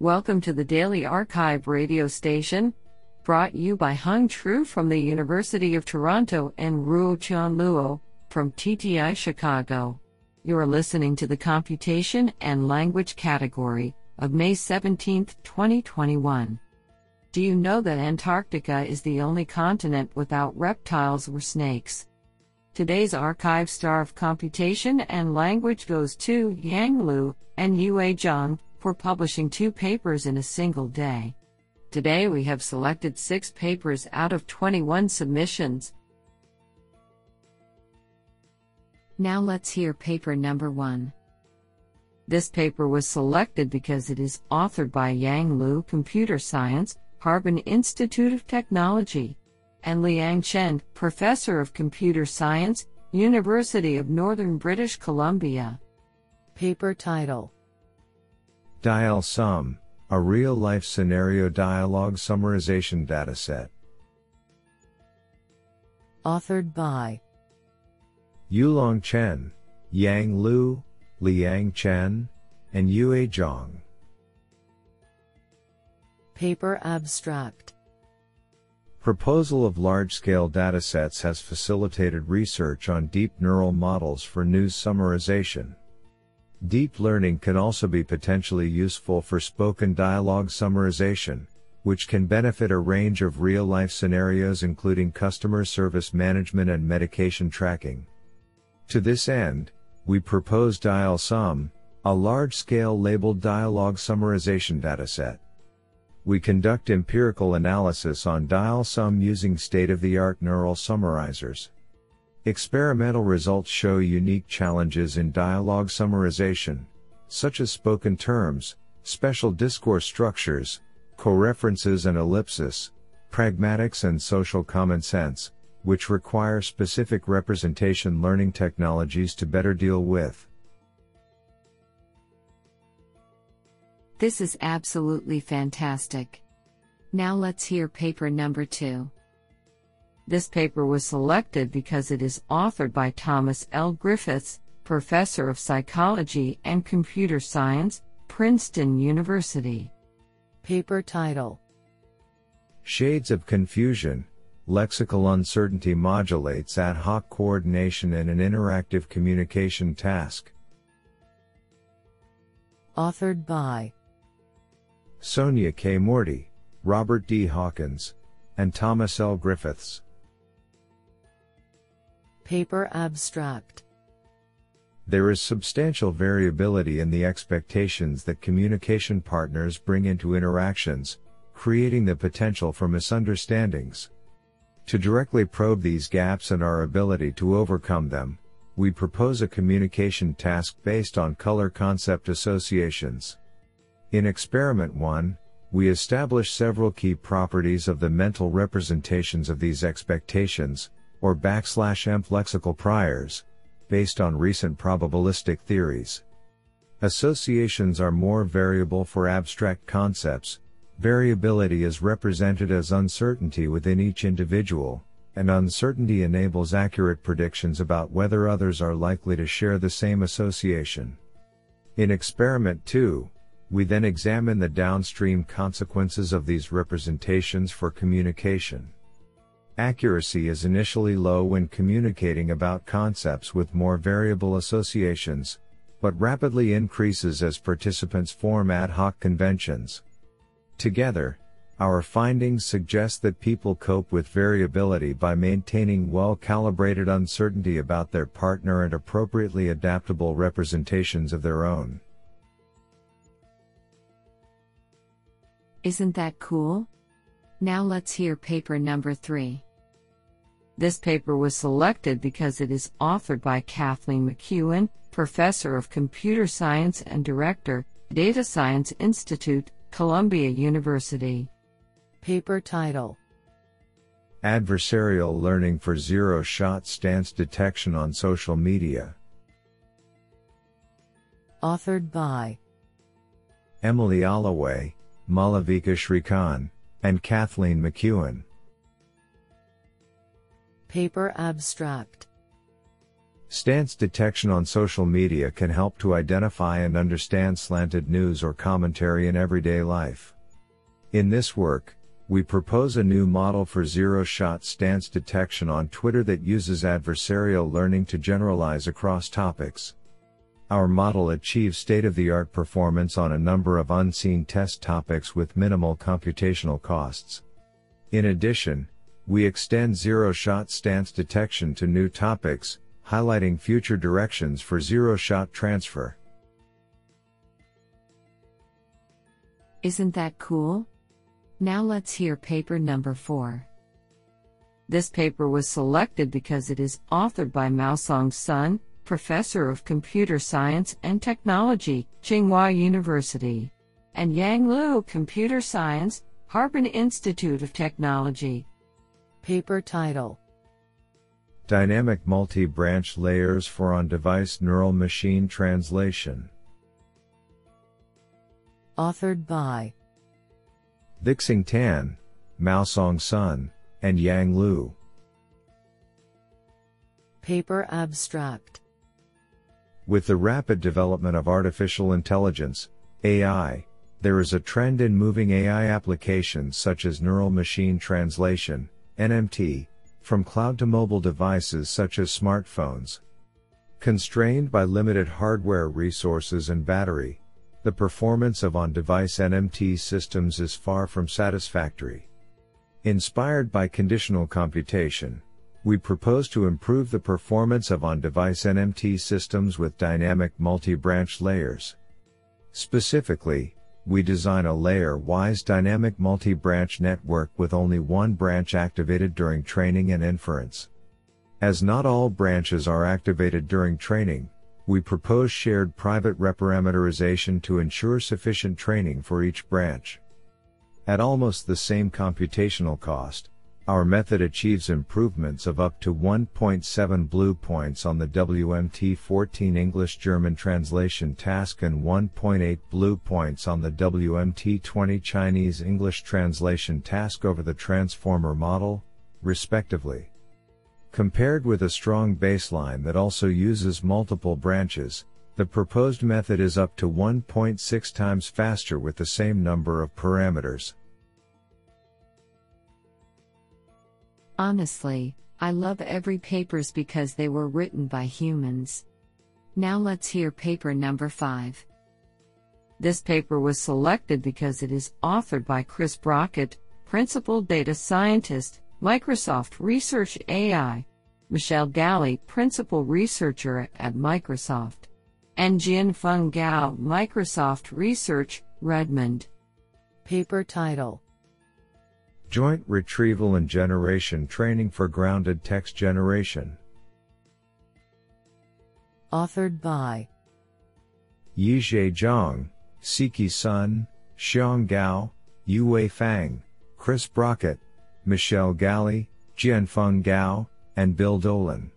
Welcome to the Daily arXiv radio station, brought you by Hung Tru from the University of Toronto and Ruotian Luo from TTI Chicago. You are listening to the Computation and Language category of May 17, 2021. Do you know that Antarctica is the only continent without reptiles or snakes? Today's arXiv star of computation and language goes to Yang Liu and Yue Zhang for publishing two papers in a single day. Today we have selected six papers out of 21 submissions. Now let's hear paper number one. This paper was selected because it is authored by Yang Liu, Computer Science, Harbin Institute of Technology, and Liang Chen, Professor of Computer Science, University of Northern British Columbia. Paper title DialogSum, a real life scenario dialogue summarization dataset. Authored by Yulong Chen, Yang Liu, Liang Chen, and Yue Zhang. Paper Abstract Proposal of large-scale datasets has facilitated research on deep neural models for news summarization. Deep learning can also be potentially useful for spoken dialogue summarization, which can benefit a range of real-life scenarios including customer service management and medication tracking. To this end, we propose DialogSum, a large-scale labeled dialogue summarization dataset. We conduct empirical analysis on DialogSum using state-of-the-art neural summarizers. Experimental results show unique challenges in dialogue summarization, such as spoken terms, special discourse structures, coreferences and ellipsis, pragmatics and social common sense, which require specific representation learning technologies to better deal with. This is absolutely fantastic. Now let's hear paper number two. This paper was selected because it is authored by Thomas L. Griffiths, Professor of Psychology and Computer Science, Princeton University. Paper title Shades of Confusion Lexical Uncertainty Modulates Ad Hoc Coordination in an Interactive Communication Task. Authored by Sonia K. Murthy, Robert D. Hawkins, and Thomas L. Griffiths. Paper Abstract There is substantial variability in the expectations that communication partners bring into interactions, creating the potential for misunderstandings. To directly probe these gaps and our ability to overcome them, we propose a communication task based on color concept associations. In experiment 1, we establish several key properties of the mental representations of these expectations, or backslash emp lexical priors, based on recent probabilistic theories. Associations are more variable for abstract concepts, variability is represented as uncertainty within each individual, and uncertainty enables accurate predictions about whether others are likely to share the same association. In experiment 2, we then examine the downstream consequences of these representations for communication. Accuracy is initially low when communicating about concepts with more variable associations, but rapidly increases as participants form ad hoc conventions. Together, our findings suggest that people cope with variability by maintaining well calibrated uncertainty about their partner and appropriately adaptable representations of their own. Isn't that cool? Now let's hear paper number three. This paper was selected because it is authored by Kathleen McKeown, Professor of Computer Science and Director, Data Science Institute, Columbia University. Paper title Adversarial Learning for Zero Shot Stance Detection on Social Media. Authored by Emily Allaway, Malavika Srikanth, and Kathleen McKeown. Paper Abstract Stance detection on social media can help to identify and understand slanted news or commentary in everyday life. In this work, we propose a new model for zero shot stance detection on Twitter that uses adversarial learning to generalize across topics. Our model achieves state of the art performance on a number of unseen test topics with minimal computational costs. In addition, we extend zero shot stance detection to new topics, highlighting future directions for zero shot transfer. Isn't that cool? Now let's hear paper number 4. This paper was selected because it is authored by Maosong Sun, Professor of Computer Science and Technology, Tsinghua University, and Yang Liu, Computer Science, Harbin Institute of Technology. Paper title Dynamic multi branch layers for on device neural machine translation. Authored by Zhixing Tan, Maosong Sun, and Yang Liu. Paper Abstract With the rapid development of artificial intelligence, AI, there is a trend in moving AI applications such as neural machine translation, NMT, from cloud to mobile devices such as smartphones. Constrained by limited hardware resources and battery, the performance of on device NMT systems is far from satisfactory. Inspired by conditional computation, we propose to improve the performance of on device NMT systems with dynamic multi branch layers. Specifically, we design a layer-wise dynamic multi-branch network with only one branch activated during training and inference. As not all branches are activated during training, we propose shared private reparameterization to ensure sufficient training for each branch. At almost the same computational cost, our method achieves improvements of up to 1.7 BLEU points on the WMT 14 English German translation task and 1.8 BLEU points on the WMT 20 Chinese English translation task over the transformer model, respectively. Compared with a strong baseline that also uses multiple branches, the proposed method is up to 1.6 times faster with the same number of parameters. Honestly, I love every papers because they were written by humans. Now let's hear paper number 5. This paper was selected because it is authored by Chris Brockett, Principal Data Scientist, Microsoft Research AI, Michel Galley, Principal Researcher at Microsoft, and Jianfeng Gao, Microsoft Research, Redmond. Paper title Joint Retrieval and Generation Training for Grounded Text Generation. Authored by Yizhe Zhang, Siqi Sun, Xiang Gao, Yuwei Fang, Chris Brockett, Michel Galley, Jianfeng Gao, and Bill Dolan.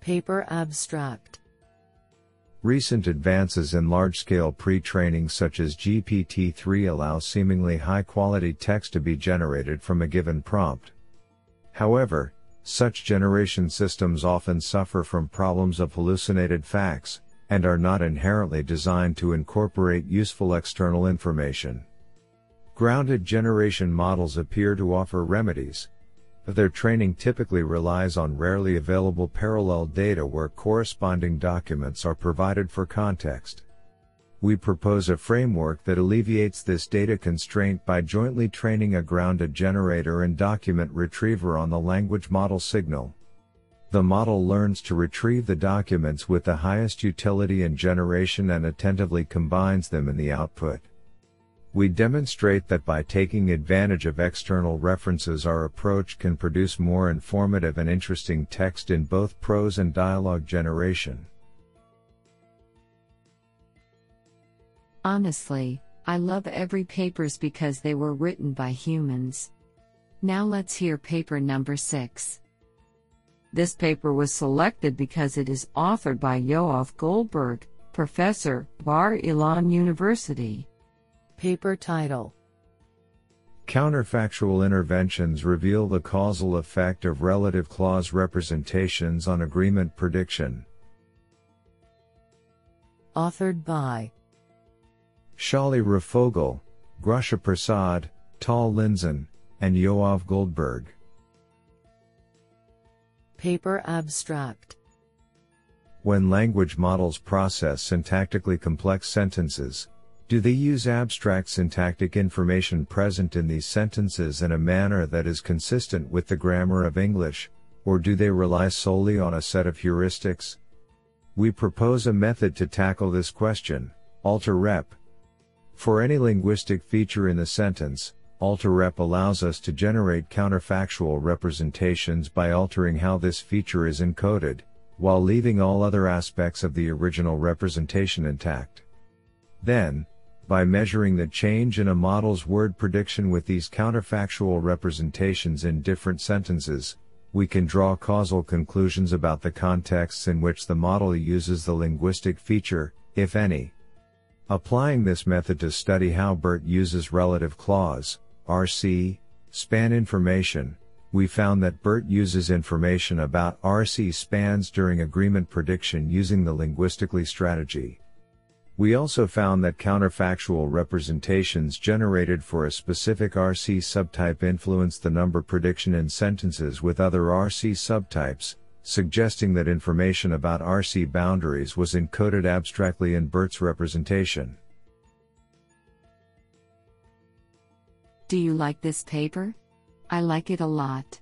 Paper Abstract Recent advances in large-scale pre-training such as GPT-3 allow seemingly high-quality text to be generated from a given prompt. However, such generation systems often suffer from problems of hallucinated facts, and are not inherently designed to incorporate useful external information. Grounded generation models appear to offer remedies, their training typically relies on rarely available parallel data where corresponding documents are provided for context. We propose a framework that alleviates this data constraint by jointly training a grounded generator and document retriever on the language model signal. The model learns to retrieve the documents with the highest utility and generation and attentively combines them in the output. We demonstrate that by taking advantage of external references our approach can produce more informative and interesting text in both prose and dialogue generation. Honestly, I love every papers because they were written by humans. Now let's hear paper number 6. This paper was selected because it is authored by Yoav Goldberg, professor, Bar Ilan University. Paper title Counterfactual interventions reveal the causal effect of relative clause representations on agreement prediction. Authored by Shauli Ravfogel, Grusha Prasad, Tal Linzen, and Yoav Goldberg. Paper Abstract When language models process syntactically complex sentences, do they use abstract syntactic information present in these sentences in a manner that is consistent with the grammar of English, or do they rely solely on a set of heuristics? We propose a method to tackle this question, alter-rep. For any linguistic feature in the sentence, alter-rep allows us to generate counterfactual representations by altering how this feature is encoded, while leaving all other aspects of the original representation intact. Then, by measuring the change in a model's word prediction with these counterfactual representations in different sentences, we can draw causal conclusions about the contexts in which the model uses the linguistic feature, if any. Applying this method to study how BERT uses relative clause, RC, span information, we found that BERT uses information about RC spans during agreement prediction using the linguistically strategy. We also found that counterfactual representations generated for a specific RC subtype influence the number prediction in sentences with other RC subtypes, suggesting that information about RC boundaries was encoded abstractly in BERT's representation. Do you like this paper? I like it a lot.